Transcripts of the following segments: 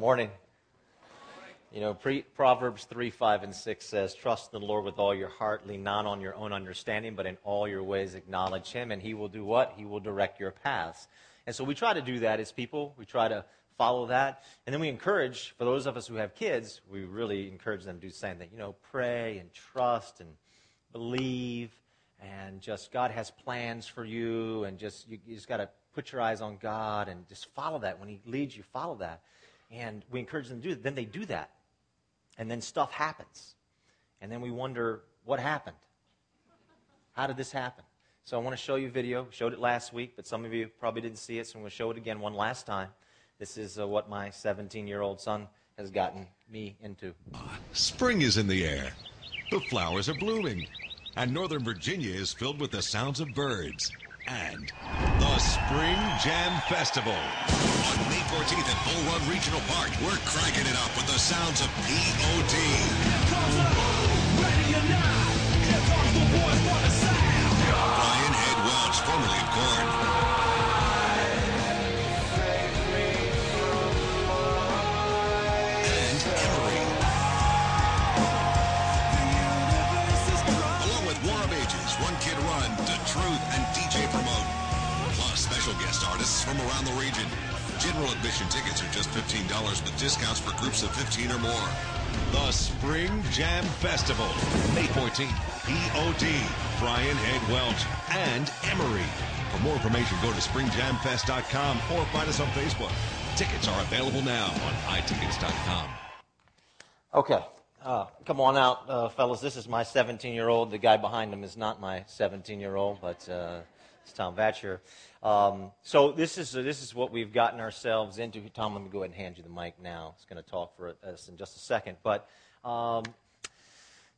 morning. You know, pre- Proverbs 3, 5, and 6 says, Trust the Lord with all your heart, lean not on your own understanding, but in all your ways acknowledge Him, and He will do what? He will direct your paths. And so we try to do that as people. We try to follow that. And then we encourage, for those of us who have kids, we really encourage them to do the same thing. You know, pray and trust and believe, and just God has plans for you, and just you, you just got to put your eyes on God and just follow that. When He leads you, follow that. And we encourage them to do that. Then they do that. And then stuff happens. And then we wonder, what happened? How did this happen? So I want to show you a video. Showed it last week, but some of you probably didn't see it, so I'm going to show it again one last time. This is uh, what my 17 year old son has gotten me into. Spring is in the air. The flowers are blooming. And Northern Virginia is filled with the sounds of birds. And the Spring Jam Festival. On May 14th at Bull Run Regional Park, we're cracking it up with the sounds of POD. From around the region. General admission tickets are just $15 with discounts for groups of 15 or more. The Spring Jam Festival, May 14th. POD, Brian Head Welch, and Emery. For more information, go to springjamfest.com or find us on Facebook. Tickets are available now on iTickets.com. Okay. Uh, come on out, uh, fellas. This is my 17 year old. The guy behind him is not my 17 year old, but uh, it's Tom Vatcher. Um, so this is, uh, this is what we've gotten ourselves into. Tom, let me go ahead and hand you the mic now. He's going to talk for us in just a second. But um,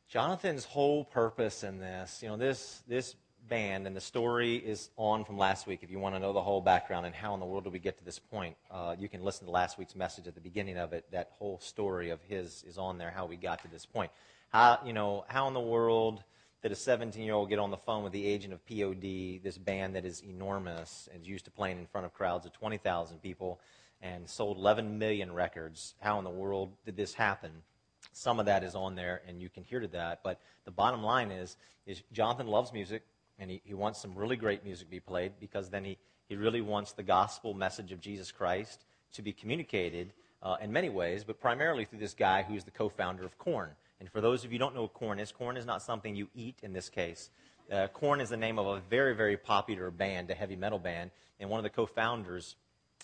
Jonathan's whole purpose in this, you know, this, this band and the story is on from last week. If you want to know the whole background and how in the world did we get to this point, uh, you can listen to last week's message at the beginning of it. That whole story of his is on there, how we got to this point. How, you know, how in the world did a 17-year-old get on the phone with the agent of POD, this band that is enormous and used to playing in front of crowds of 20,000 people and sold 11 million records? How in the world did this happen? some of that is on there and you can hear to that but the bottom line is is jonathan loves music and he, he wants some really great music to be played because then he, he really wants the gospel message of jesus christ to be communicated uh, in many ways but primarily through this guy who's the co-founder of Korn and for those of you who don't know what Korn is Korn is not something you eat in this case uh, Korn is the name of a very very popular band a heavy metal band and one of the co-founders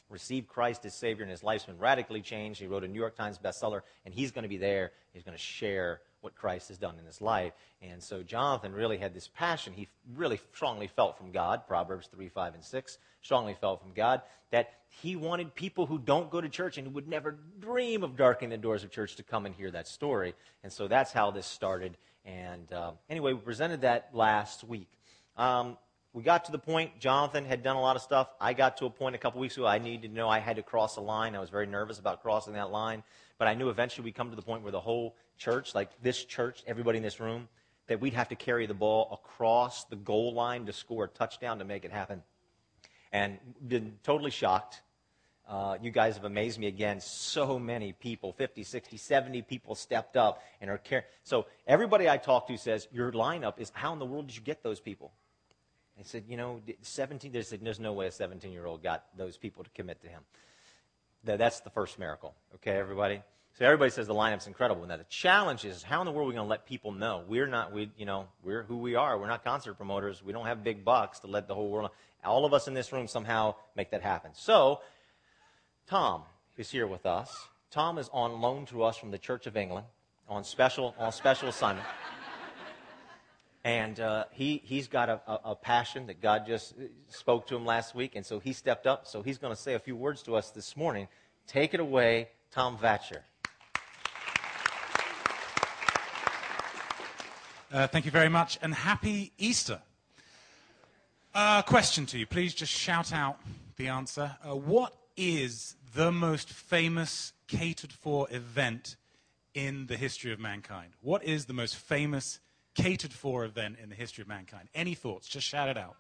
received Christ as Savior, and his life's been radically changed. He wrote a New York Times bestseller, and he's going to be there. He's going to share what Christ has done in his life. And so Jonathan really had this passion. He really strongly felt from God, Proverbs 3, 5, and 6, strongly felt from God that he wanted people who don't go to church and who would never dream of darkening the doors of church to come and hear that story. And so that's how this started. And uh, anyway, we presented that last week. Um, we got to the point, Jonathan had done a lot of stuff. I got to a point a couple weeks ago, I needed to know I had to cross a line. I was very nervous about crossing that line. But I knew eventually we'd come to the point where the whole church, like this church, everybody in this room, that we'd have to carry the ball across the goal line to score a touchdown to make it happen. And been totally shocked. Uh, you guys have amazed me again. So many people, 50, 60, 70 people stepped up and are carrying. So everybody I talk to says, Your lineup is how in the world did you get those people? They said, you know, 17, they said, there's no way a 17 year old got those people to commit to him. That's the first miracle. Okay, everybody? So everybody says the lineup's incredible. Now the challenge is how in the world are we going to let people know we're not we you know we're who we are. We're not concert promoters. We don't have big bucks to let the whole world. know. All of us in this room somehow make that happen. So Tom is here with us. Tom is on loan to us from the Church of England on special on special assignment. And uh, he, he's got a, a, a, passion that God just spoke to him last week, and so he stepped up. So he's going to say a few words to us this morning. Take it away, Tom Vatcher. Uh, thank you very much, and happy Easter. Uh, question to you. Please just shout out the answer. Uh, what is the most famous catered for event in the history of mankind? What is the most famous catered for event in the history of mankind? Any thoughts? Just shout it out.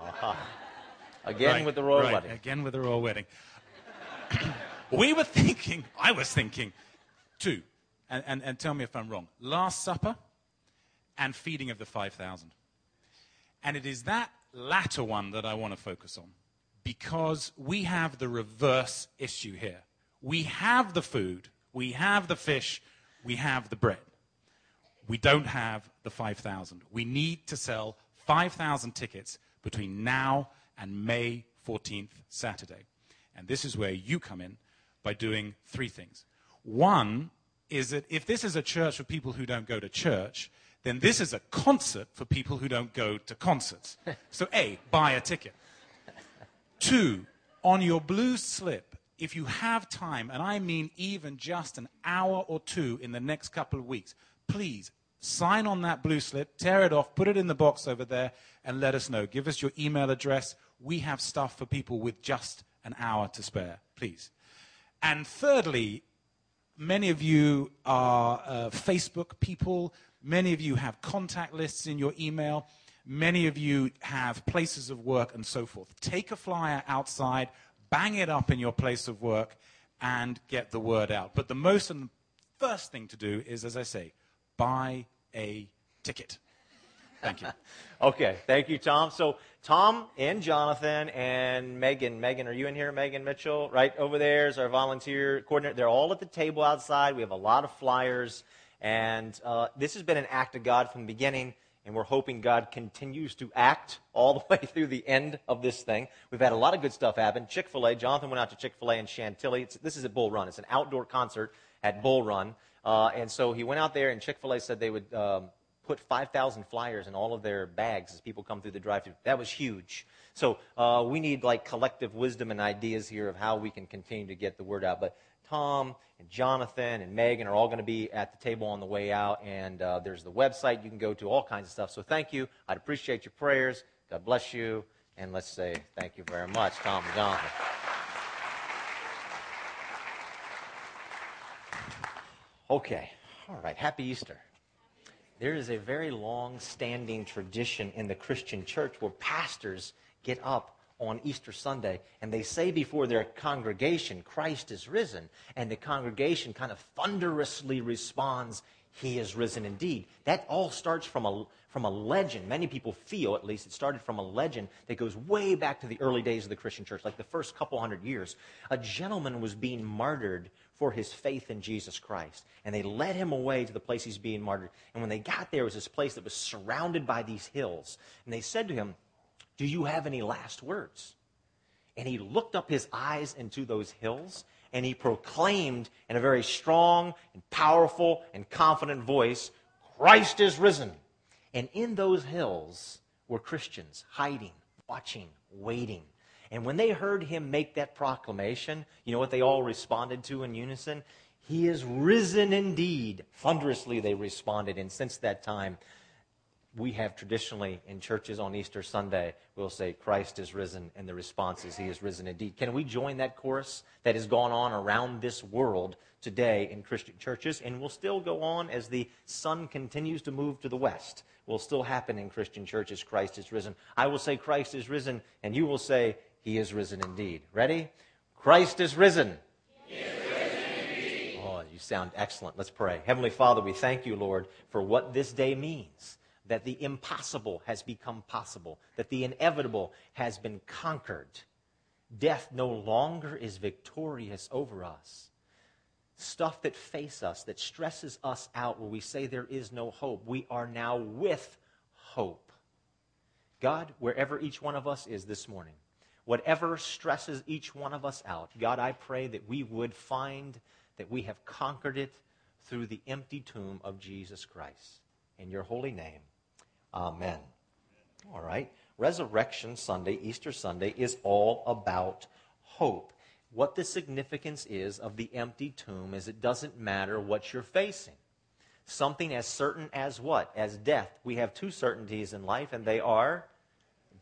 Uh-huh. Again Right, with the royal right, wedding. Again with the royal wedding. we were thinking, I was thinking, two, and, and, and tell me if I'm wrong Last Supper and feeding of the 5,000. And it is that latter one that I want to focus on because we have the reverse issue here. We have the food, we have the fish, we have the bread. We don't have the 5,000. We need to sell 5,000 tickets between now and May 14th, Saturday. And this is where you come in by doing three things. One is that if this is a church for people who don't go to church, then this is a concert for people who don't go to concerts. So, A, buy a ticket. Two, on your blue slip, if you have time, and I mean even just an hour or two in the next couple of weeks, please sign on that blue slip, tear it off, put it in the box over there, and let us know. Give us your email address. We have stuff for people with just an hour to spare, please. And thirdly, many of you are uh, Facebook people. Many of you have contact lists in your email. Many of you have places of work and so forth. Take a flyer outside, bang it up in your place of work, and get the word out. But the most and first thing to do is, as I say, buy a ticket. Thank you. okay, thank you, Tom. So, Tom and Jonathan and Megan. Megan, are you in here? Megan Mitchell, right over there is our volunteer coordinator. They're all at the table outside. We have a lot of flyers. And uh, this has been an act of God from the beginning, and we're hoping God continues to act all the way through the end of this thing. We've had a lot of good stuff happen. Chick fil A, Jonathan went out to Chick fil A in Chantilly. It's, this is at Bull Run, it's an outdoor concert at Bull Run. Uh, and so he went out there, and Chick fil A said they would um, put 5,000 flyers in all of their bags as people come through the drive through. That was huge. So uh, we need like collective wisdom and ideas here of how we can continue to get the word out. But Tom and Jonathan and Megan are all going to be at the table on the way out, and uh, there's the website you can go to, all kinds of stuff. So thank you. I'd appreciate your prayers. God bless you. And let's say thank you very much, Tom and Jonathan. Okay. All right. Happy Easter. There is a very long standing tradition in the Christian church where pastors get up on Easter Sunday and they say before their congregation, Christ is risen. And the congregation kind of thunderously responds, He is risen indeed. That all starts from a, from a legend. Many people feel, at least, it started from a legend that goes way back to the early days of the Christian church, like the first couple hundred years. A gentleman was being martyred for his faith in Jesus Christ. And they led him away to the place he's being martyred. And when they got there, it was this place that was surrounded by these hills. And they said to him, do you have any last words? And he looked up his eyes into those hills and he proclaimed in a very strong and powerful and confident voice, Christ is risen. And in those hills were Christians hiding, watching, waiting. And when they heard him make that proclamation, you know what they all responded to in unison? He is risen indeed. Thunderously they responded. And since that time, we have traditionally in churches on Easter Sunday, we'll say, Christ is risen, and the response is, He is risen indeed. Can we join that chorus that has gone on around this world today in Christian churches and will still go on as the sun continues to move to the west? Will still happen in Christian churches, Christ is risen. I will say, Christ is risen, and you will say, He is risen indeed. Ready? Christ is risen. Oh, you sound excellent. Let's pray. Heavenly Father, we thank you, Lord, for what this day means that the impossible has become possible, that the inevitable has been conquered. Death no longer is victorious over us. Stuff that face us, that stresses us out, where we say there is no hope, we are now with hope. God, wherever each one of us is this morning, whatever stresses each one of us out, God, I pray that we would find that we have conquered it through the empty tomb of Jesus Christ. In your holy name. Amen. All right. Resurrection Sunday, Easter Sunday, is all about hope. What the significance is of the empty tomb is it doesn't matter what you're facing. Something as certain as what? As death. We have two certainties in life, and they are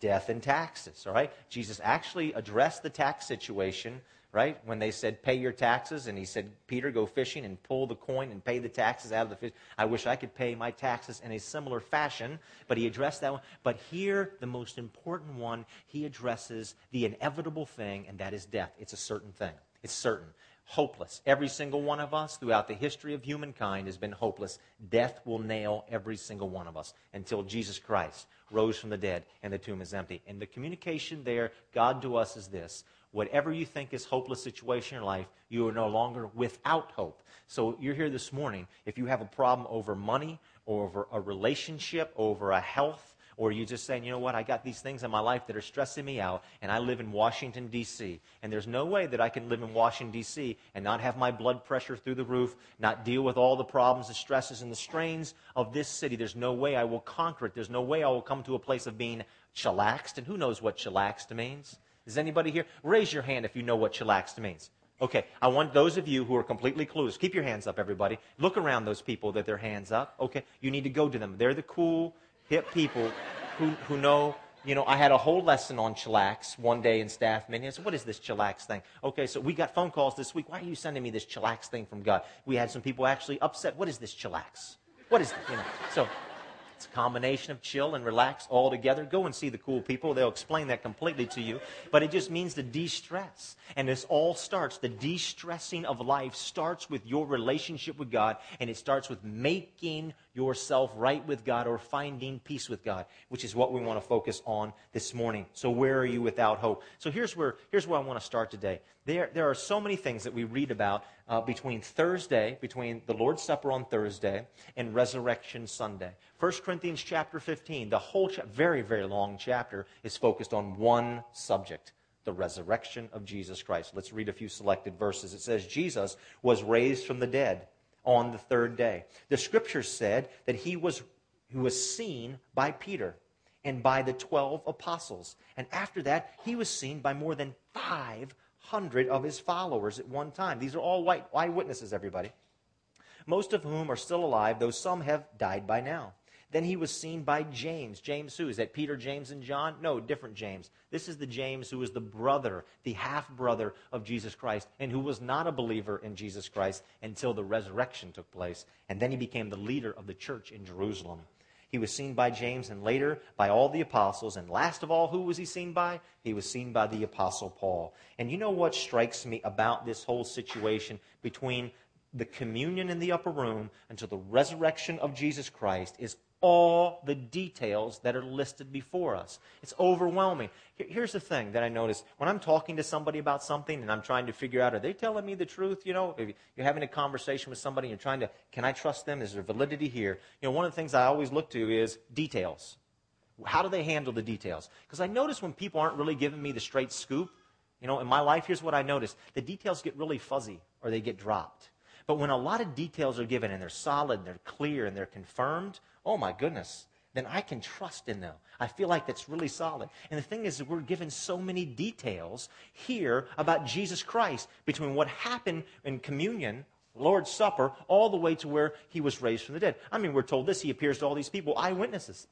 death and taxes. All right? Jesus actually addressed the tax situation right? When they said, pay your taxes, and he said, Peter, go fishing and pull the coin and pay the taxes out of the fish. I wish I could pay my taxes in a similar fashion, but he addressed that one. But here, the most important one, he addresses the inevitable thing, and that is death. It's a certain thing. It's certain. hopeless. Every single one of us throughout the history of humankind has been hopeless. Death will nail every single one of us until Jesus Christ rose from the dead and the tomb is empty. And the communication there, God to us, is this whatever you think is hopeless situation in your life, you are no longer without hope. So you're here this morning. If you have a problem over money, or over a relationship, over a health, or you just saying, you know what, I got these things in my life that are stressing me out, and I live in Washington, D.C., and there's no way that I can live in Washington, D.C., and not have my blood pressure through the roof, not deal with all the problems, the stresses, and the strains of this city. There's no way I will conquer it. There's no way I will come to a place of being chillaxed, and who knows what chillaxed means? Is anybody here? Raise your hand if you know what chillaxed means. Okay, I want those of you who are completely clueless, keep your hands up, everybody. Look around those people that their hands up. Okay, you need to go to them. They're the cool, hip people who, who know, you know, I had a whole lesson on chillax one day in staff meeting. I said, what is this chillax thing? Okay, so we got phone calls this week. Why are you sending me this chillax thing from God? We had some people actually upset. What is this chillax? What is, you know, so it's a combination of chill and relax all together. Go and see the cool people. They'll explain that completely to you. But it just means to de stress. And this all starts, the de stressing of life starts with your relationship with God, and it starts with making yourself right with God or finding peace with God, which is what we want to focus on this morning. So, where are you without hope? So, here's where, here's where I want to start today. There, there are so many things that we read about uh, between Thursday, between the Lord's Supper on Thursday and Resurrection Sunday. 1 Corinthians chapter 15, the whole cha- very, very long chapter, is focused on one subject the resurrection of Jesus Christ. Let's read a few selected verses. It says, Jesus was raised from the dead on the third day. The scripture said that he was, he was seen by Peter and by the 12 apostles. And after that, he was seen by more than 500 of his followers at one time. These are all white eyewitnesses, everybody. Most of whom are still alive, though some have died by now. Then he was seen by James. James who? Is that Peter, James, and John? No, different James. This is the James who was the brother, the half brother of Jesus Christ, and who was not a believer in Jesus Christ until the resurrection took place. And then he became the leader of the church in Jerusalem. He was seen by James and later by all the apostles. And last of all, who was he seen by? He was seen by the apostle Paul. And you know what strikes me about this whole situation between the communion in the upper room until the resurrection of Jesus Christ is all the details that are listed before us. It's overwhelming. Here's the thing that I notice when I'm talking to somebody about something and I'm trying to figure out, are they telling me the truth? You know, if you're having a conversation with somebody and you're trying to, can I trust them? Is there validity here? You know, one of the things I always look to is details. How do they handle the details? Because I notice when people aren't really giving me the straight scoop, you know, in my life, here's what I notice the details get really fuzzy or they get dropped. But when a lot of details are given and they're solid, and they're clear, and they're confirmed, oh my goodness, then I can trust in them. I feel like that's really solid. And the thing is, we're given so many details here about Jesus Christ between what happened in communion, Lord's Supper, all the way to where he was raised from the dead. I mean, we're told this, he appears to all these people, eyewitnesses.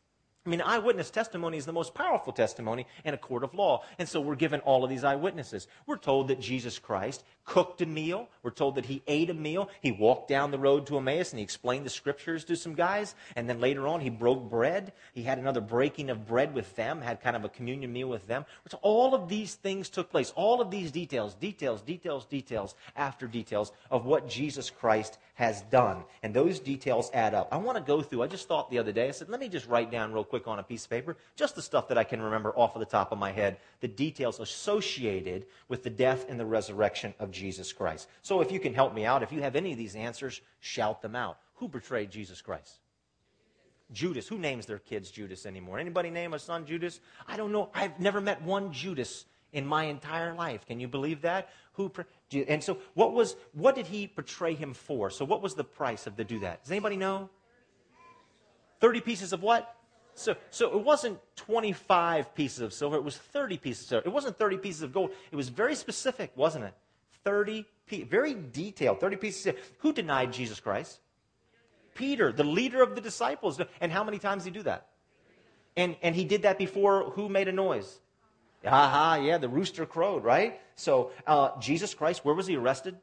I mean, eyewitness testimony is the most powerful testimony in a court of law. And so we're given all of these eyewitnesses. We're told that Jesus Christ cooked a meal. We're told that he ate a meal. He walked down the road to Emmaus and he explained the scriptures to some guys. And then later on, he broke bread. He had another breaking of bread with them, had kind of a communion meal with them. So all of these things took place. All of these details, details, details, details after details of what Jesus Christ has done. And those details add up. I want to go through, I just thought the other day, I said, let me just write down real quick on a piece of paper, just the stuff that I can remember off of the top of my head, the details associated with the death and the resurrection of Jesus Christ. So if you can help me out, if you have any of these answers, shout them out. Who betrayed Jesus Christ? Judas. Who names their kids Judas anymore? Anybody name a son Judas? I don't know. I've never met one Judas in my entire life. Can you believe that? Who and so what was what did he betray him for? So what was the price of to do that? Does anybody know? 30 pieces of what? So, so it wasn't 25 pieces of silver, it was 30 pieces of silver. It wasn't 30 pieces of gold. It was very specific, wasn't it? 30 pieces, very detailed, 30 pieces. Who denied Jesus Christ? Peter, the leader of the disciples. And how many times did he do that? And, and he did that before who made a noise? Aha, yeah, the rooster crowed, right? So uh, Jesus Christ, where was he arrested?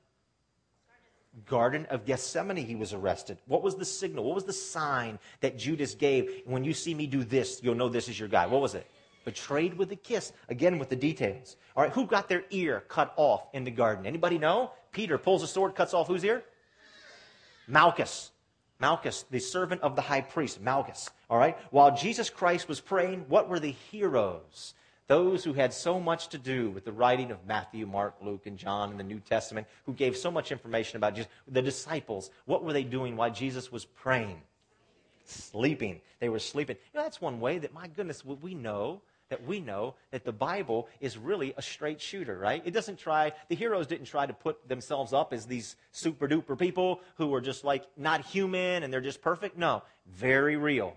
Garden of Gethsemane, he was arrested. What was the signal? What was the sign that Judas gave? When you see me do this, you'll know this is your guy. What was it? Betrayed with a kiss. Again, with the details. All right, who got their ear cut off in the garden? Anybody know? Peter pulls a sword, cuts off whose ear? Malchus. Malchus, the servant of the high priest, Malchus. All right? While Jesus Christ was praying, what were the heroes? Those who had so much to do with the writing of Matthew, Mark, Luke, and John in the New Testament, who gave so much information about Jesus. The disciples, what were they doing while Jesus was praying? Sleeping. They were sleeping. You know, that's one way that, my goodness, we know that we know that the Bible is really a straight shooter, right? It doesn't try, the heroes didn't try to put themselves up as these super duper people who are just like not human and they're just perfect. No, very real.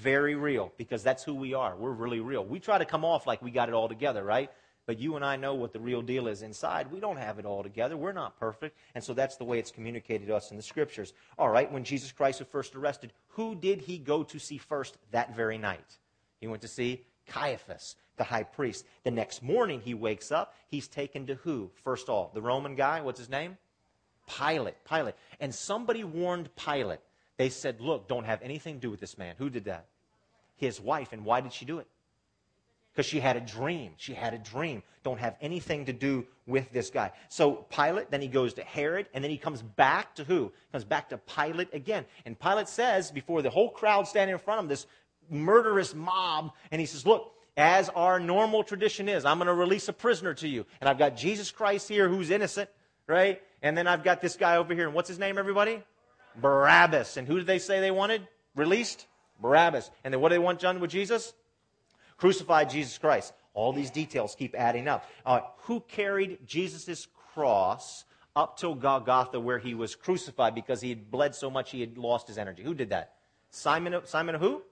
Very real because that's who we are. We're really real. We try to come off like we got it all together, right? But you and I know what the real deal is inside. We don't have it all together. We're not perfect. And so that's the way it's communicated to us in the scriptures. All right, when Jesus Christ was first arrested, who did he go to see first that very night? He went to see Caiaphas, the high priest. The next morning he wakes up. He's taken to who? First of all, the Roman guy. What's his name? Pilate. Pilate. And somebody warned Pilate. They said, Look, don't have anything to do with this man. Who did that? His wife. And why did she do it? Because she had a dream. She had a dream. Don't have anything to do with this guy. So Pilate, then he goes to Herod, and then he comes back to who? Comes back to Pilate again. And Pilate says, before the whole crowd standing in front of him, this murderous mob. And he says, Look, as our normal tradition is, I'm going to release a prisoner to you. And I've got Jesus Christ here who's innocent, right? And then I've got this guy over here. And what's his name, everybody? Barabbas. And who did they say they wanted? Released? Barabbas. And then what do they want done with Jesus? Crucified Jesus Christ. All these details keep adding up. Uh, who carried Jesus' cross up till Golgotha where he was crucified because he had bled so much he had lost his energy? Who did that? Simon, Simon who?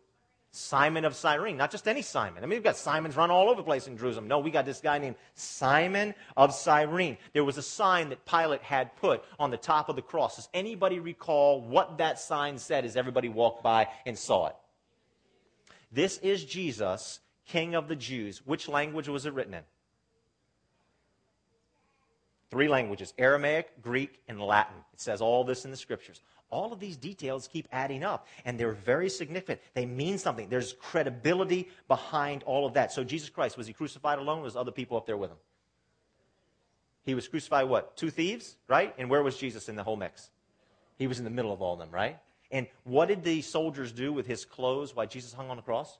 Simon of Cyrene, not just any Simon. I mean, we've got Simons run all over the place in Jerusalem. No, we got this guy named Simon of Cyrene. There was a sign that Pilate had put on the top of the cross. Does anybody recall what that sign said as everybody walked by and saw it? This is Jesus, King of the Jews. Which language was it written in? Three languages Aramaic, Greek, and Latin. It says all this in the scriptures all of these details keep adding up, and they're very significant. They mean something. There's credibility behind all of that. So, Jesus Christ, was he crucified alone? was other people up there with him? He was crucified, what? Two thieves, right? And where was Jesus in the whole mix? He was in the middle of all of them, right? And what did the soldiers do with his clothes while Jesus hung on the cross?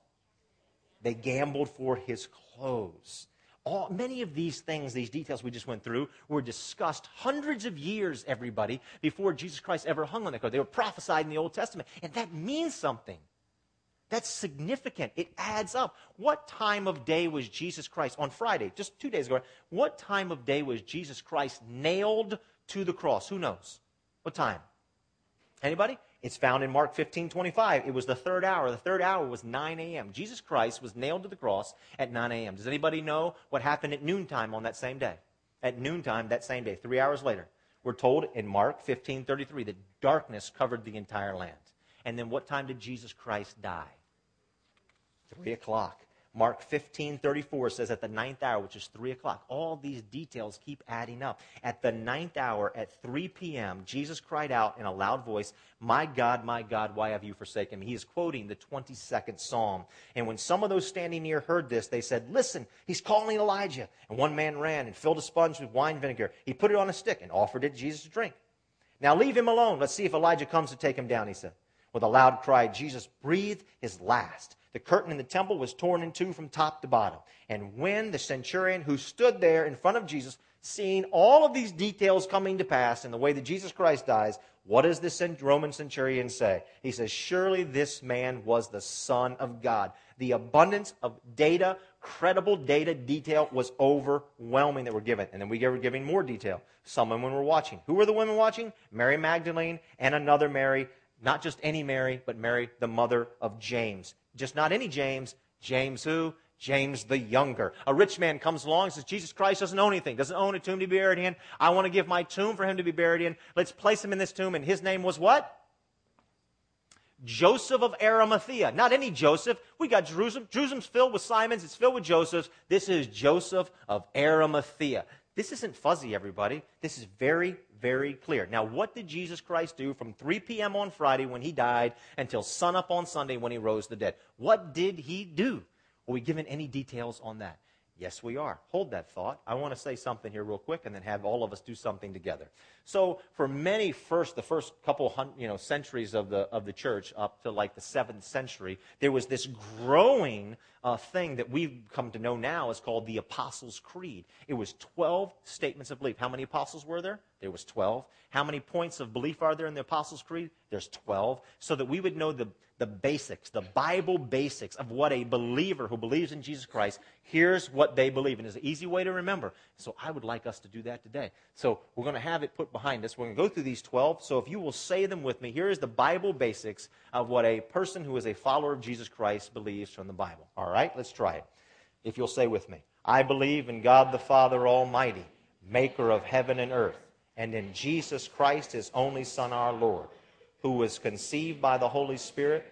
They gambled for his clothes. All, many of these things, these details we just went through, were discussed hundreds of years, everybody, before Jesus Christ ever hung on the cross. They were prophesied in the Old Testament. And that means something. That's significant. It adds up. What time of day was Jesus Christ on Friday, just two days ago? What time of day was Jesus Christ nailed to the cross? Who knows? What time? Anybody? It's found in Mark 15, 25. It was the third hour. The third hour was 9 a.m. Jesus Christ was nailed to the cross at 9 a.m. Does anybody know what happened at noontime on that same day? At noontime that same day, three hours later. We're told in Mark 15, 33 that darkness covered the entire land. And then what time did Jesus Christ die? Three o'clock. Mark 15, 34 says at the ninth hour, which is 3 o'clock. All these details keep adding up. At the ninth hour, at 3 p.m., Jesus cried out in a loud voice, My God, my God, why have you forsaken me? He is quoting the 22nd Psalm. And when some of those standing near heard this, they said, Listen, he's calling Elijah. And one man ran and filled a sponge with wine vinegar. He put it on a stick and offered it to Jesus to drink. Now leave him alone. Let's see if Elijah comes to take him down, he said. With a loud cry, Jesus breathed his last. The curtain in the temple was torn in two from top to bottom. And when the centurion who stood there in front of Jesus, seeing all of these details coming to pass in the way that Jesus Christ dies, what does this Roman centurion say? He says, Surely this man was the Son of God. The abundance of data, credible data detail was overwhelming that were given. And then we were giving more detail. Some women were watching. Who were the women watching? Mary Magdalene and another Mary. Not just any Mary, but Mary, the mother of James. Just not any James. James who? James the younger. A rich man comes along and says, Jesus Christ doesn't own anything, doesn't own a tomb to be buried in. I want to give my tomb for him to be buried in. Let's place him in this tomb. And his name was what? Joseph of Arimathea. Not any Joseph. We got Jerusalem. Jerusalem's filled with Simons. It's filled with Josephs. This is Joseph of Arimathea. This isn't fuzzy, everybody. This is very, very clear. Now, what did Jesus Christ do from 3 p.m. on Friday when he died until sunup on Sunday when he rose the dead? What did he do? Are we given any details on that? Yes, we are. Hold that thought. I want to say something here real quick and then have all of us do something together. So, for many first, the first couple hundred, you know, centuries of the, of the church up to like the seventh century, there was this growing uh, thing that we've come to know now is called the Apostles' Creed. It was 12 statements of belief. How many apostles were there? There was 12. How many points of belief are there in the Apostles' Creed? There's 12. So that we would know the, the basics, the Bible basics of what a believer who believes in Jesus Christ, here's what they believe. And it's an easy way to remember. So I would like us to do that today. So we're going to have it put behind us. We're going to go through these 12. So if you will say them with me, here is the Bible basics of what a person who is a follower of Jesus Christ believes from the Bible. All right, let's try it. If you'll say with me, I believe in God the Father Almighty, maker of heaven and earth, and in Jesus Christ, his only Son, our Lord who was conceived by the Holy Spirit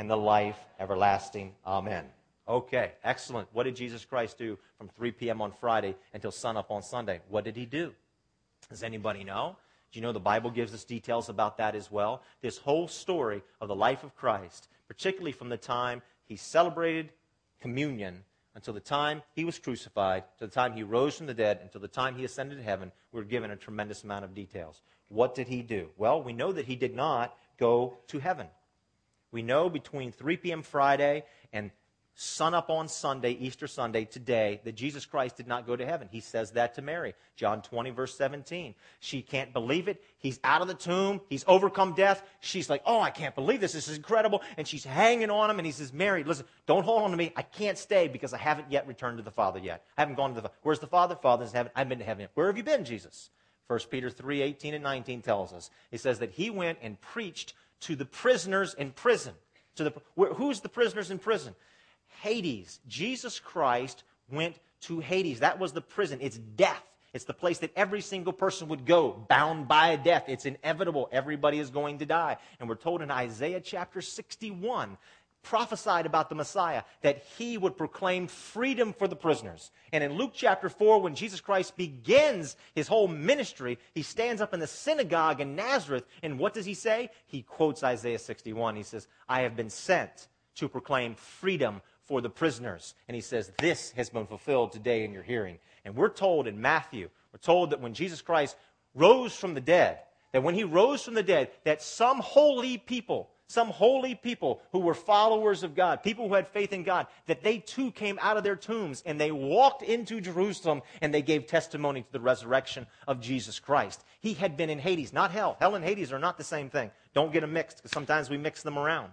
and the life everlasting. Amen. Okay, excellent. What did Jesus Christ do from 3 p.m. on Friday until sunup on Sunday? What did he do? Does anybody know? Do you know the Bible gives us details about that as well? This whole story of the life of Christ, particularly from the time he celebrated communion until the time he was crucified, to the time he rose from the dead, until the time he ascended to heaven, we're given a tremendous amount of details. What did he do? Well, we know that he did not go to heaven. We know between 3 p.m. Friday and sunup on Sunday, Easter Sunday, today, that Jesus Christ did not go to heaven. He says that to Mary. John 20, verse 17. She can't believe it. He's out of the tomb. He's overcome death. She's like, oh, I can't believe this. This is incredible. And she's hanging on him. And he says, Mary, listen, don't hold on to me. I can't stay because I haven't yet returned to the Father yet. I haven't gone to the Father. Where's the Father? Father's in heaven. I've been to heaven. Where have you been, Jesus? 1 Peter 3 18 and 19 tells us. He says that he went and preached to the prisoners in prison. To the, who's the prisoners in prison? Hades. Jesus Christ went to Hades. That was the prison. It's death. It's the place that every single person would go, bound by death. It's inevitable. Everybody is going to die. And we're told in Isaiah chapter 61 prophesied about the Messiah, that he would proclaim freedom for the prisoners. And in Luke chapter 4, when Jesus Christ begins his whole ministry, he stands up in the synagogue in Nazareth, and what does he say? He quotes Isaiah 61. He says, I have been sent to proclaim freedom for the prisoners. And he says, This has been fulfilled today in your hearing. And we're told in Matthew, we're told that when Jesus Christ rose from the dead, that when he rose from the dead, that some holy people, some holy people who were followers of God, people who had faith in God, that they too came out of their tombs and they walked into Jerusalem and they gave testimony to the resurrection of Jesus Christ. He had been in Hades, not hell. Hell and Hades are not the same thing. Don't get them mixed because sometimes we mix them around.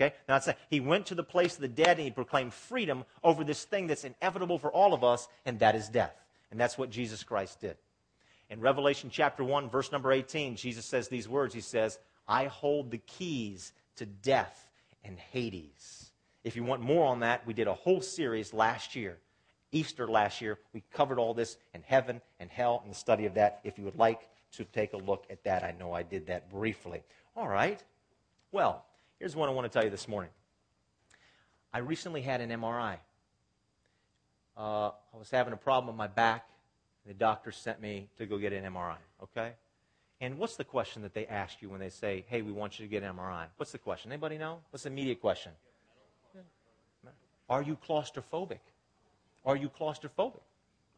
Okay? Now, it's, he went to the place of the dead and he proclaimed freedom over this thing that's inevitable for all of us, and that is death. And that's what Jesus Christ did. In Revelation chapter 1, verse number 18, Jesus says these words. He says, I hold the keys to death and Hades. If you want more on that, we did a whole series last year, Easter last year. We covered all this in heaven and hell and the study of that. If you would like to take a look at that, I know I did that briefly. All right. Well, here's what I want to tell you this morning. I recently had an MRI. Uh, I was having a problem with my back. The doctor sent me to go get an MRI, okay? And what's the question that they ask you when they say, hey, we want you to get an MRI? What's the question? Anybody know? What's the immediate question? Are you claustrophobic? Are you claustrophobic?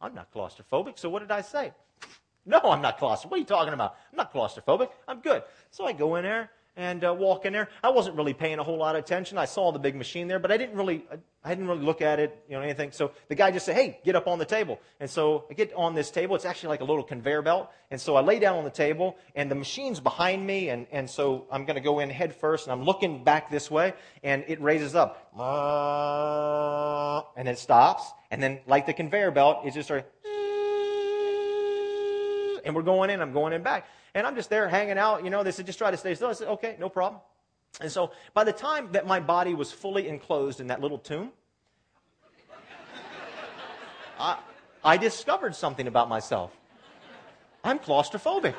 I'm not claustrophobic, so what did I say? No, I'm not claustrophobic. What are you talking about? I'm not claustrophobic. I'm good. So I go in there, and uh, walk in there. I wasn't really paying a whole lot of attention. I saw the big machine there, but I didn't really, I didn't really look at it, you know, anything. So the guy just said, "Hey, get up on the table." And so I get on this table. It's actually like a little conveyor belt. And so I lay down on the table, and the machine's behind me, and and so I'm going to go in head first, and I'm looking back this way, and it raises up, and it stops, and then like the conveyor belt, it just starts, and we're going in. I'm going in back. And I'm just there hanging out. You know, they said, just try to stay still. I said, okay, no problem. And so by the time that my body was fully enclosed in that little tomb, I, I discovered something about myself. I'm claustrophobic.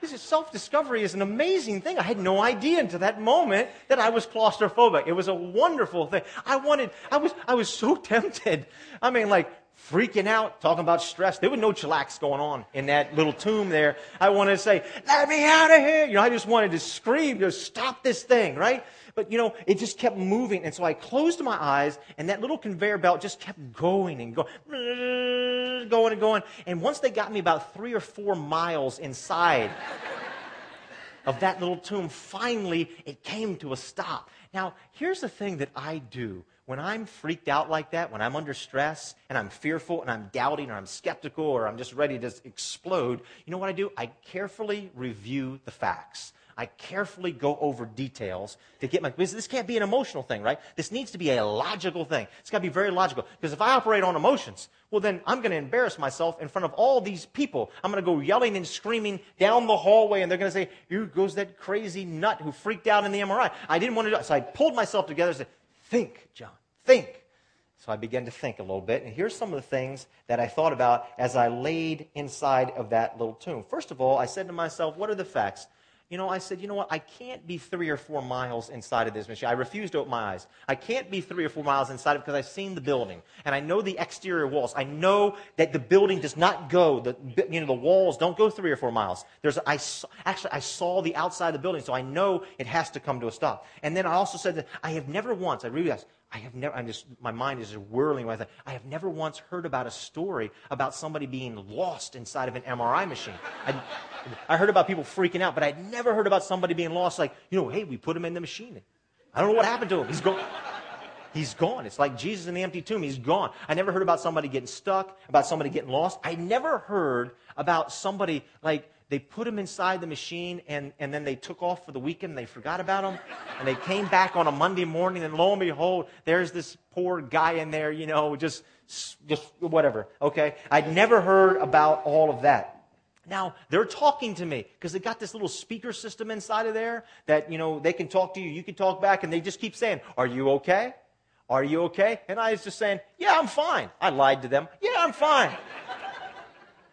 This is self-discovery is an amazing thing. I had no idea until that moment that I was claustrophobic. It was a wonderful thing. I wanted, I was, I was so tempted. I mean, like freaking out, talking about stress. There was no chillax going on in that little tomb there. I wanted to say, let me out of here. You know, I just wanted to scream, just stop this thing, right? But you know, it just kept moving. And so I closed my eyes and that little conveyor belt just kept going and going, going and going. And once they got me about three or four miles inside of that little tomb, finally it came to a stop. Now, here's the thing that I do when I'm freaked out like that, when I'm under stress and I'm fearful and I'm doubting or I'm skeptical or I'm just ready to explode, you know what I do? I carefully review the facts. I carefully go over details to get my. This can't be an emotional thing, right? This needs to be a logical thing. It's got to be very logical. Because if I operate on emotions, well, then I'm going to embarrass myself in front of all these people. I'm going to go yelling and screaming down the hallway, and they're going to say, Here goes that crazy nut who freaked out in the MRI. I didn't want to do it. So I pulled myself together and said, Think, John, think. So I began to think a little bit, and here's some of the things that I thought about as I laid inside of that little tomb. First of all, I said to myself, What are the facts? you know, I said, you know what? I can't be three or four miles inside of this machine. I refuse to open my eyes. I can't be three or four miles inside of it because I've seen the building and I know the exterior walls. I know that the building does not go. The you know the walls don't go three or four miles. There's I actually I saw the outside of the building, so I know it has to come to a stop. And then I also said that I have never once. I realized I have never, I'm just, my mind is just whirling it. I have never once heard about a story about somebody being lost inside of an MRI machine. I, I heard about people freaking out, but I'd never heard about somebody being lost like, you know, hey, we put him in the machine. I don't know what happened to him. He's gone. He's gone. It's like Jesus in the empty tomb. He's gone. I never heard about somebody getting stuck, about somebody getting lost. I never heard about somebody like they put him inside the machine and, and then they took off for the weekend they forgot about him. And they came back on a Monday morning and lo and behold, there's this poor guy in there, you know, just, just whatever. Okay. I'd never heard about all of that. Now, they're talking to me because they got this little speaker system inside of there that, you know, they can talk to you, you can talk back, and they just keep saying, Are you okay? Are you okay? And I was just saying, Yeah, I'm fine. I lied to them. Yeah, I'm fine.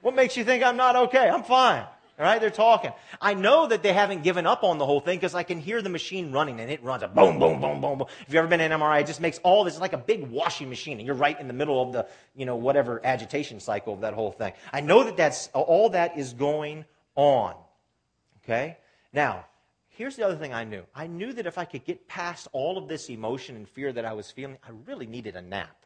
what makes you think I'm not okay? I'm fine. Right, they're talking. I know that they haven't given up on the whole thing because I can hear the machine running and it runs a boom, boom, boom, boom, boom. If you've ever been in MRI, it just makes all this like a big washing machine and you're right in the middle of the, you know, whatever agitation cycle of that whole thing. I know that that's, all that is going on. Okay? Now, here's the other thing I knew. I knew that if I could get past all of this emotion and fear that I was feeling, I really needed a nap.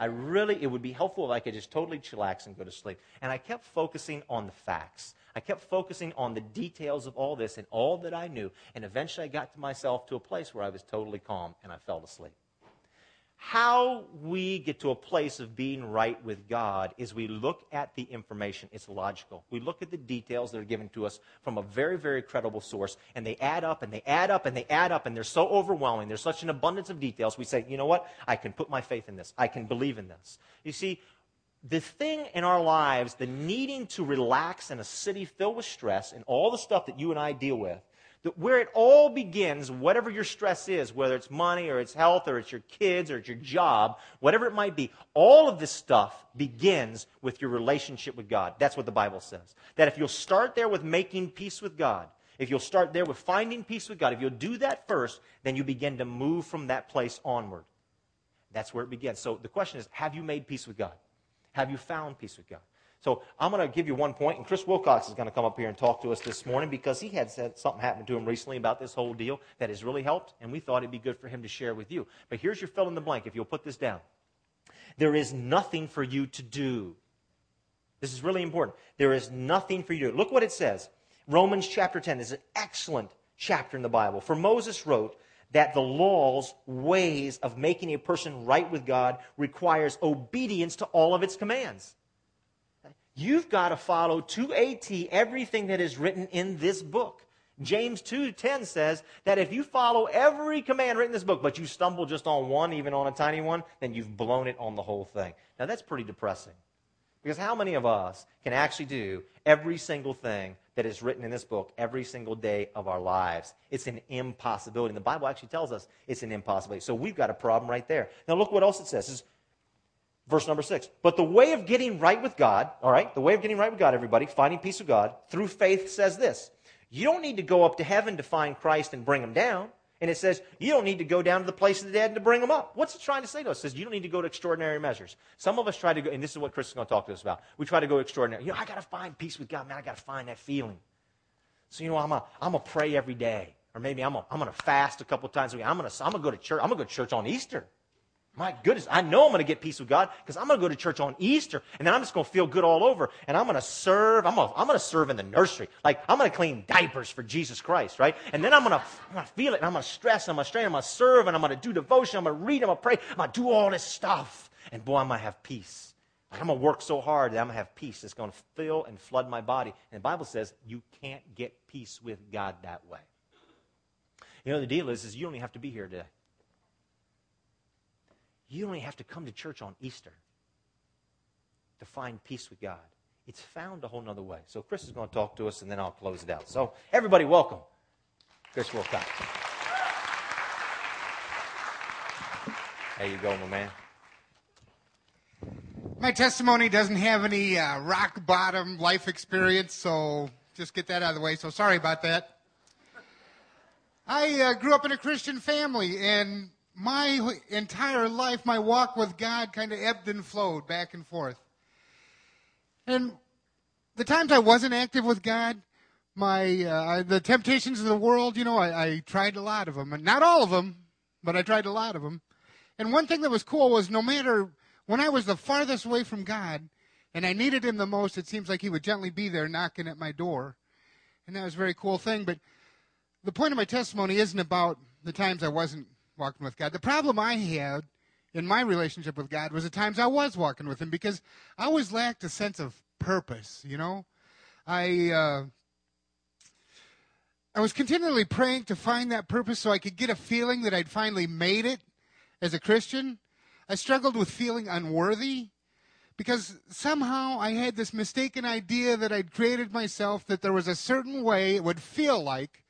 I really, it would be helpful if I could just totally chillax and go to sleep. And I kept focusing on the facts. I kept focusing on the details of all this and all that I knew. And eventually I got to myself to a place where I was totally calm and I fell asleep. How we get to a place of being right with God is we look at the information. It's logical. We look at the details that are given to us from a very, very credible source, and they add up and they add up and they add up, and they're so overwhelming. There's such an abundance of details. We say, you know what? I can put my faith in this. I can believe in this. You see, the thing in our lives, the needing to relax in a city filled with stress and all the stuff that you and I deal with, that where it all begins, whatever your stress is, whether it's money or it's health or it's your kids or it's your job, whatever it might be, all of this stuff begins with your relationship with God. That's what the Bible says. That if you'll start there with making peace with God, if you'll start there with finding peace with God, if you'll do that first, then you begin to move from that place onward. That's where it begins. So the question is, have you made peace with God? Have you found peace with God? So I'm going to give you one point, and Chris Wilcox is going to come up here and talk to us this morning because he had said something happened to him recently about this whole deal that has really helped, and we thought it'd be good for him to share with you. But here's your fill in the blank, if you'll put this down. There is nothing for you to do. This is really important. There is nothing for you to do. Look what it says. Romans chapter 10 is an excellent chapter in the Bible. For Moses wrote, that the law's ways of making a person right with God requires obedience to all of its commands. You've got to follow to a T everything that is written in this book. James 2:10 says that if you follow every command written in this book, but you stumble just on one, even on a tiny one, then you've blown it on the whole thing. Now that's pretty depressing. Because how many of us can actually do every single thing that is written in this book every single day of our lives? It's an impossibility. And the Bible actually tells us it's an impossibility. So we've got a problem right there. Now look what else it says. It says Verse number six. But the way of getting right with God, all right, the way of getting right with God, everybody, finding peace with God through faith says this. You don't need to go up to heaven to find Christ and bring him down. And it says, you don't need to go down to the place of the dead to bring them up. What's it trying to say to us? It says, you don't need to go to extraordinary measures. Some of us try to go, and this is what Chris is going to talk to us about. We try to go extraordinary. You know, I got to find peace with God, man. I got to find that feeling. So, you know, I'm going I'm to pray every day. Or maybe I'm going to fast a couple times a week. I'm going to I'm gonna go to church. I'm going to go to church on Easter. My goodness, I know I'm going to get peace with God because I'm going to go to church on Easter and then I'm just going to feel good all over and I'm going to serve. I'm going to, I'm going to serve in the nursery. Like, I'm going to clean diapers for Jesus Christ, right? And then I'm going to, I'm going to feel it and I'm going to stress I'm going to strain. I'm going to serve and I'm going to do devotion. I'm going to read. I'm going to pray. I'm going to do all this stuff. And boy, I'm going to have peace. I'm going to work so hard that I'm going to have peace. It's going to fill and flood my body. And the Bible says you can't get peace with God that way. You know, the deal is, is you only have to be here today. You only have to come to church on Easter to find peace with God. It's found a whole nother way. So Chris is going to talk to us, and then I'll close it out. So everybody, welcome, Chris Wilcox. There you go, my man. My testimony doesn't have any uh, rock bottom life experience, so just get that out of the way. So sorry about that. I uh, grew up in a Christian family, and my entire life, my walk with God kind of ebbed and flowed back and forth. And the times I wasn't active with God, my uh, the temptations of the world, you know, I, I tried a lot of them, and not all of them, but I tried a lot of them. And one thing that was cool was no matter when I was the farthest away from God, and I needed Him the most, it seems like He would gently be there knocking at my door, and that was a very cool thing. But the point of my testimony isn't about the times I wasn't walking with God. The problem I had in my relationship with God was the times I was walking with Him because I always lacked a sense of purpose. You know, I uh, I was continually praying to find that purpose so I could get a feeling that I'd finally made it as a Christian. I struggled with feeling unworthy because somehow I had this mistaken idea that I'd created myself that there was a certain way it would feel like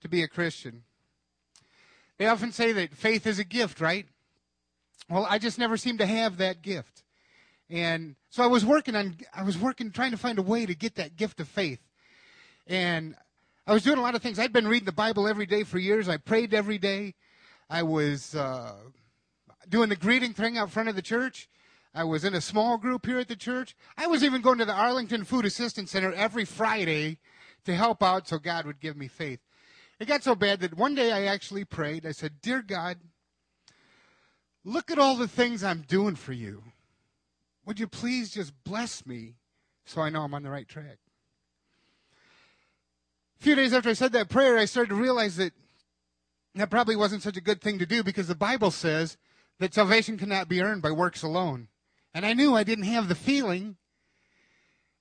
to be a Christian. They often say that faith is a gift, right? Well, I just never seemed to have that gift. And so I was working on, I was working, trying to find a way to get that gift of faith. And I was doing a lot of things. I'd been reading the Bible every day for years. I prayed every day. I was uh, doing the greeting thing out front of the church. I was in a small group here at the church. I was even going to the Arlington Food Assistance Center every Friday to help out so God would give me faith. It got so bad that one day I actually prayed. I said, Dear God, look at all the things I'm doing for you. Would you please just bless me so I know I'm on the right track? A few days after I said that prayer, I started to realize that that probably wasn't such a good thing to do because the Bible says that salvation cannot be earned by works alone. And I knew I didn't have the feeling,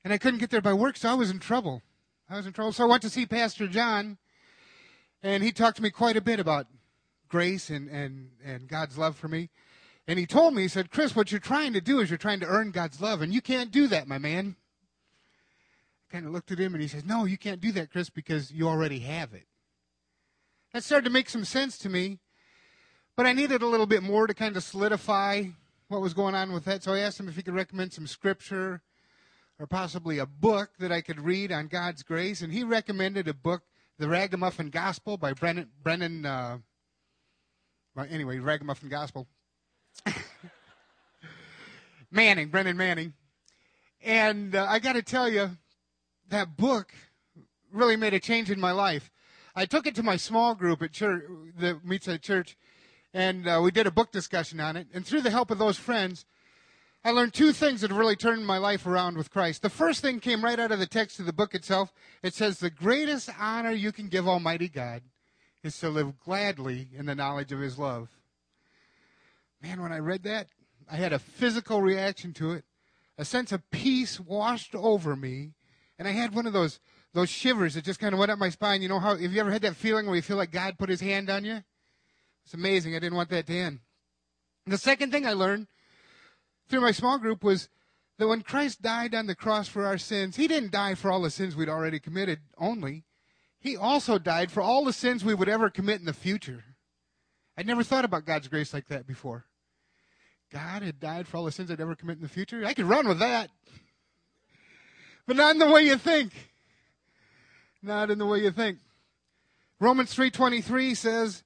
and I couldn't get there by works, so I was in trouble. I was in trouble. So I went to see Pastor John, and he talked to me quite a bit about grace and, and, and God's love for me. And he told me, he said, Chris, what you're trying to do is you're trying to earn God's love, and you can't do that, my man. I kind of looked at him and he says, No, you can't do that, Chris, because you already have it. That started to make some sense to me, but I needed a little bit more to kind of solidify what was going on with that. So I asked him if he could recommend some scripture or possibly a book that I could read on God's grace, and he recommended a book the Ragamuffin Gospel by Brennan. Brennan uh, well, anyway, Ragamuffin Gospel. Manning, Brennan Manning. And uh, I got to tell you, that book really made a change in my life. I took it to my small group at church that meets at church, and uh, we did a book discussion on it. And through the help of those friends, I learned two things that have really turned my life around with Christ. The first thing came right out of the text of the book itself. It says, The greatest honor you can give Almighty God is to live gladly in the knowledge of His love. Man, when I read that, I had a physical reaction to it. A sense of peace washed over me. And I had one of those those shivers that just kind of went up my spine. You know how, have you ever had that feeling where you feel like God put his hand on you? It's amazing. I didn't want that to end. The second thing I learned through my small group was that when Christ died on the cross for our sins, he didn't die for all the sins we'd already committed only. He also died for all the sins we would ever commit in the future. I'd never thought about God's grace like that before. God had died for all the sins I'd ever commit in the future. I could run with that. But not in the way you think. Not in the way you think. Romans 3:23 says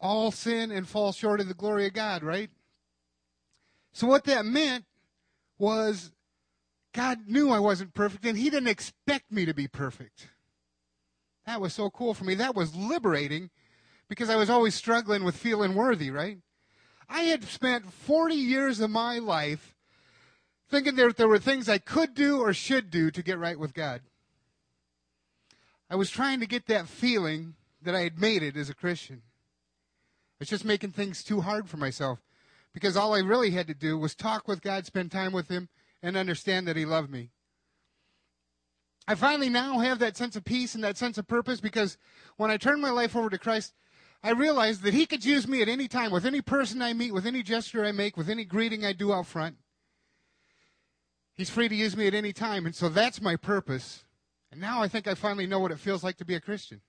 all sin and fall short of the glory of God, right? So what that meant was God knew I wasn't perfect and he didn't expect me to be perfect. That was so cool for me. That was liberating because I was always struggling with feeling worthy, right? I had spent 40 years of my life thinking that there were things I could do or should do to get right with God. I was trying to get that feeling that I had made it as a Christian. I was just making things too hard for myself because all I really had to do was talk with God, spend time with Him, and understand that He loved me. I finally now have that sense of peace and that sense of purpose because when I turned my life over to Christ, I realized that He could use me at any time, with any person I meet, with any gesture I make, with any greeting I do out front. He's free to use me at any time, and so that's my purpose. And now I think I finally know what it feels like to be a Christian.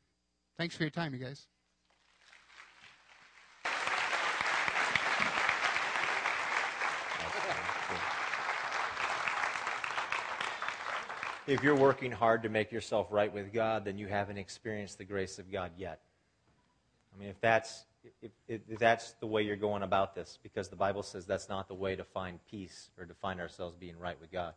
Thanks for your time, you guys. If you're working hard to make yourself right with God, then you haven't experienced the grace of God yet. I mean, if that's, if, if that's the way you're going about this, because the Bible says that's not the way to find peace or to find ourselves being right with God.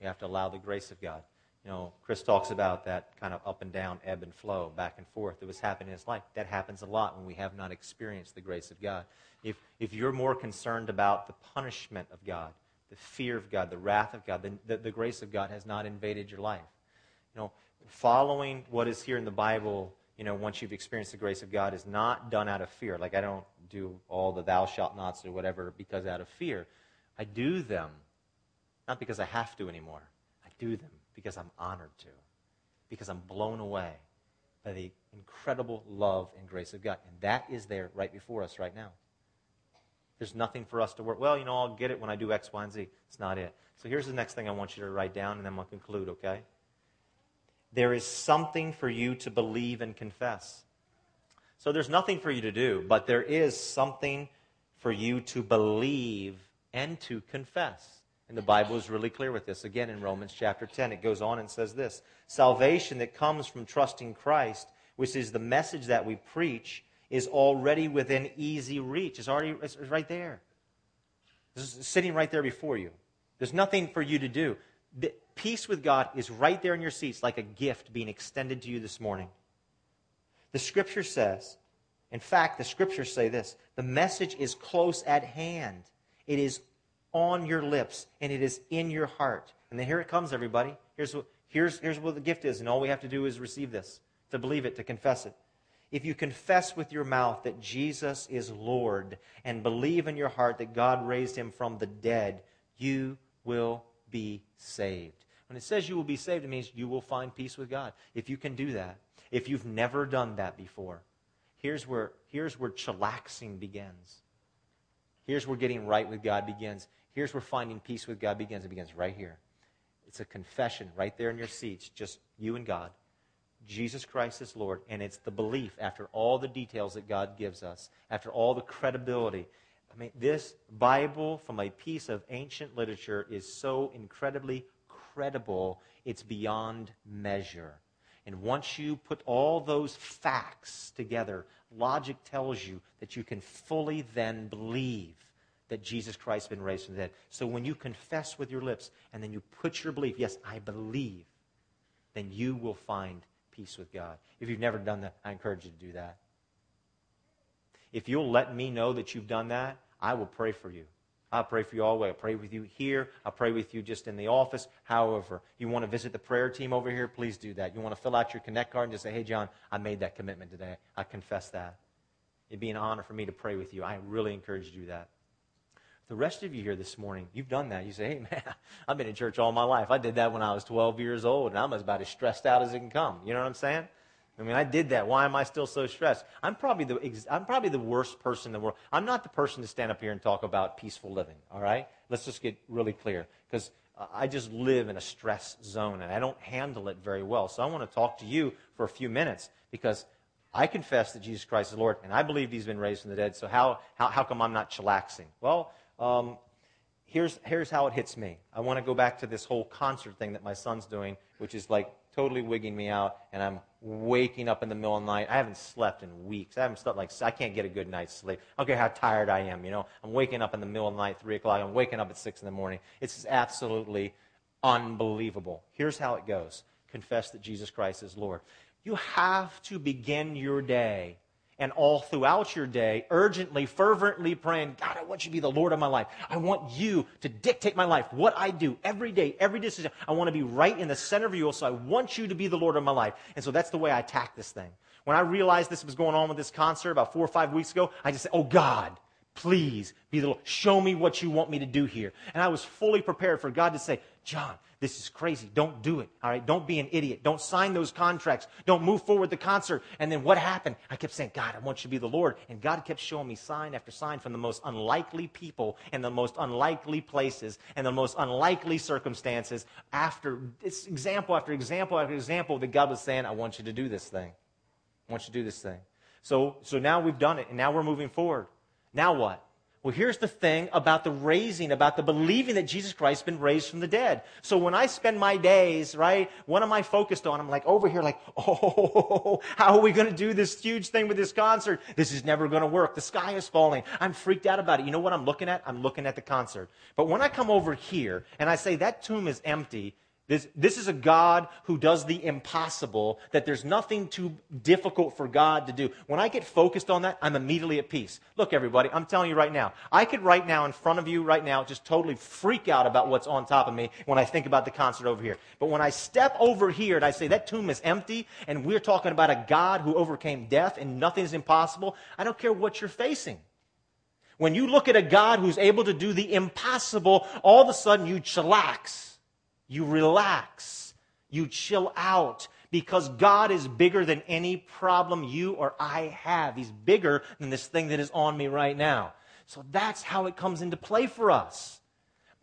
We have to allow the grace of God. You know, Chris talks about that kind of up and down, ebb and flow, back and forth that was happening in his life. That happens a lot when we have not experienced the grace of God. If, if you're more concerned about the punishment of God, the fear of God, the wrath of God, then the, the grace of God has not invaded your life. You know, following what is here in the Bible, you know, once you've experienced the grace of God, is not done out of fear. Like I don't do all the thou shalt nots or whatever because out of fear. I do them not because I have to anymore. I do them because I'm honored to, because I'm blown away by the incredible love and grace of God. And that is there right before us right now. There's nothing for us to work. Well, you know, I'll get it when I do X, Y, and Z. It's not it. So here's the next thing I want you to write down, and then we'll conclude, okay? There is something for you to believe and confess. So there's nothing for you to do, but there is something for you to believe and to confess. And the Bible is really clear with this. Again, in Romans chapter 10, it goes on and says this Salvation that comes from trusting Christ, which is the message that we preach, is already within easy reach. It's already it's right there. It's sitting right there before you. There's nothing for you to do. Peace with God is right there in your seats, like a gift being extended to you this morning. The scripture says, in fact, the scriptures say this the message is close at hand. It is on your lips and it is in your heart. And then here it comes, everybody. Here's what, here's, here's what the gift is, and all we have to do is receive this, to believe it, to confess it. If you confess with your mouth that Jesus is Lord and believe in your heart that God raised him from the dead, you will be saved. When it says you will be saved, it means you will find peace with God. If you can do that, if you've never done that before, here's where, here's where chillaxing begins. Here's where getting right with God begins. Here's where finding peace with God begins. It begins right here. It's a confession right there in your seats, just you and God. Jesus Christ is Lord, and it's the belief after all the details that God gives us, after all the credibility. I mean, this Bible from a piece of ancient literature is so incredibly credible, it's beyond measure. And once you put all those facts together, logic tells you that you can fully then believe that Jesus Christ has been raised from the dead. So when you confess with your lips and then you put your belief, yes, I believe, then you will find peace with God. If you've never done that, I encourage you to do that. If you'll let me know that you've done that, I will pray for you. I'll pray for you all the way. I'll pray with you here. I'll pray with you just in the office. However, you want to visit the prayer team over here, please do that. You want to fill out your Connect card and just say, hey, John, I made that commitment today. I confess that. It'd be an honor for me to pray with you. I really encourage you to do that. The rest of you here this morning, you've done that. You say, hey, man, I've been in church all my life. I did that when I was 12 years old, and I'm about as stressed out as it can come. You know what I'm saying? I mean, I did that. Why am I still so stressed? I'm probably the, I'm probably the worst person in the world. I'm not the person to stand up here and talk about peaceful living, all right? Let's just get really clear. Because I just live in a stress zone, and I don't handle it very well. So I want to talk to you for a few minutes because I confess that Jesus Christ is Lord, and I believe he's been raised from the dead. So how, how, how come I'm not chillaxing? Well, Um, here's, here's how it hits me. I want to go back to this whole concert thing that my son's doing, which is like totally wigging me out, and I'm waking up in the middle of the night. I haven't slept in weeks. I haven't slept like I can't get a good night's sleep. I don't care how tired I am. You know, I'm waking up in the middle of the night, three o'clock. I'm waking up at six in the morning. It's absolutely unbelievable. Here's how it goes: confess that Jesus Christ is Lord. You have to begin your day and all throughout your day, urgently, fervently praying, God, I want you to be the Lord of my life. I want you to dictate my life, what I do every day, every decision. I want to be right in the center of you, so I want you to be the Lord of my life. And so that's the way I attack this thing. When I realized this was going on with this concert about four or five weeks ago, I just said, Oh God, please be the Lord. Show me what you want me to do here. And I was fully prepared for God to say, John, this is crazy. Don't do it. All right. Don't be an idiot. Don't sign those contracts. Don't move forward the concert. And then what happened? I kept saying, God, I want you to be the Lord. And God kept showing me sign after sign from the most unlikely people and the most unlikely places and the most unlikely circumstances after it's example after example after example that God was saying, I want you to do this thing. I want you to do this thing. So, so now we've done it and now we're moving forward. Now what? Well, here's the thing about the raising, about the believing that Jesus Christ has been raised from the dead. So when I spend my days, right, what am I focused on? I'm like over here, like, oh, how are we going to do this huge thing with this concert? This is never going to work. The sky is falling. I'm freaked out about it. You know what I'm looking at? I'm looking at the concert. But when I come over here and I say that tomb is empty, this, this is a God who does the impossible, that there's nothing too difficult for God to do. When I get focused on that, I'm immediately at peace. Look, everybody, I'm telling you right now, I could right now, in front of you right now, just totally freak out about what's on top of me when I think about the concert over here. But when I step over here and I say that tomb is empty, and we're talking about a God who overcame death and nothing is impossible, I don't care what you're facing. When you look at a God who's able to do the impossible, all of a sudden you chillax you relax. You chill out because God is bigger than any problem you or I have. He's bigger than this thing that is on me right now. So that's how it comes into play for us.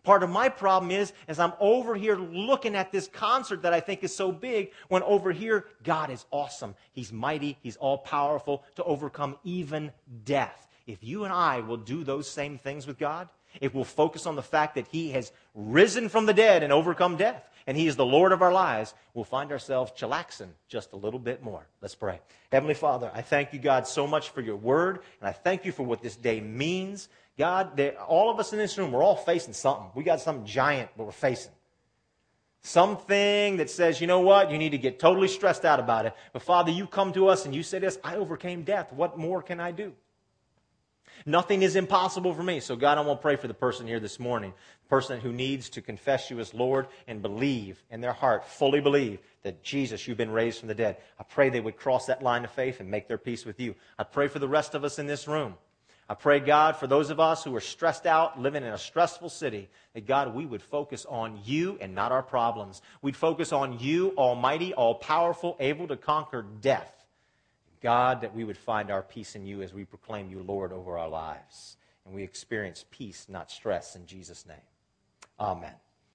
Part of my problem is, as I'm over here looking at this concert that I think is so big, when over here, God is awesome. He's mighty. He's all powerful to overcome even death. If you and I will do those same things with God, if we'll focus on the fact that He has risen from the dead and overcome death, and He is the Lord of our lives, we'll find ourselves chillaxing just a little bit more. Let's pray. Heavenly Father, I thank you, God, so much for your word, and I thank you for what this day means. God, all of us in this room, we're all facing something. We got something giant that we're facing. Something that says, you know what, you need to get totally stressed out about it. But Father, you come to us and you say this, I overcame death. What more can I do? Nothing is impossible for me. So, God, I want to pray for the person here this morning, the person who needs to confess you as Lord and believe in their heart, fully believe that Jesus, you've been raised from the dead. I pray they would cross that line of faith and make their peace with you. I pray for the rest of us in this room. I pray, God, for those of us who are stressed out, living in a stressful city, that God, we would focus on you and not our problems. We'd focus on you, almighty, all powerful, able to conquer death. God, that we would find our peace in you as we proclaim you Lord over our lives. And we experience peace, not stress, in Jesus' name. Amen.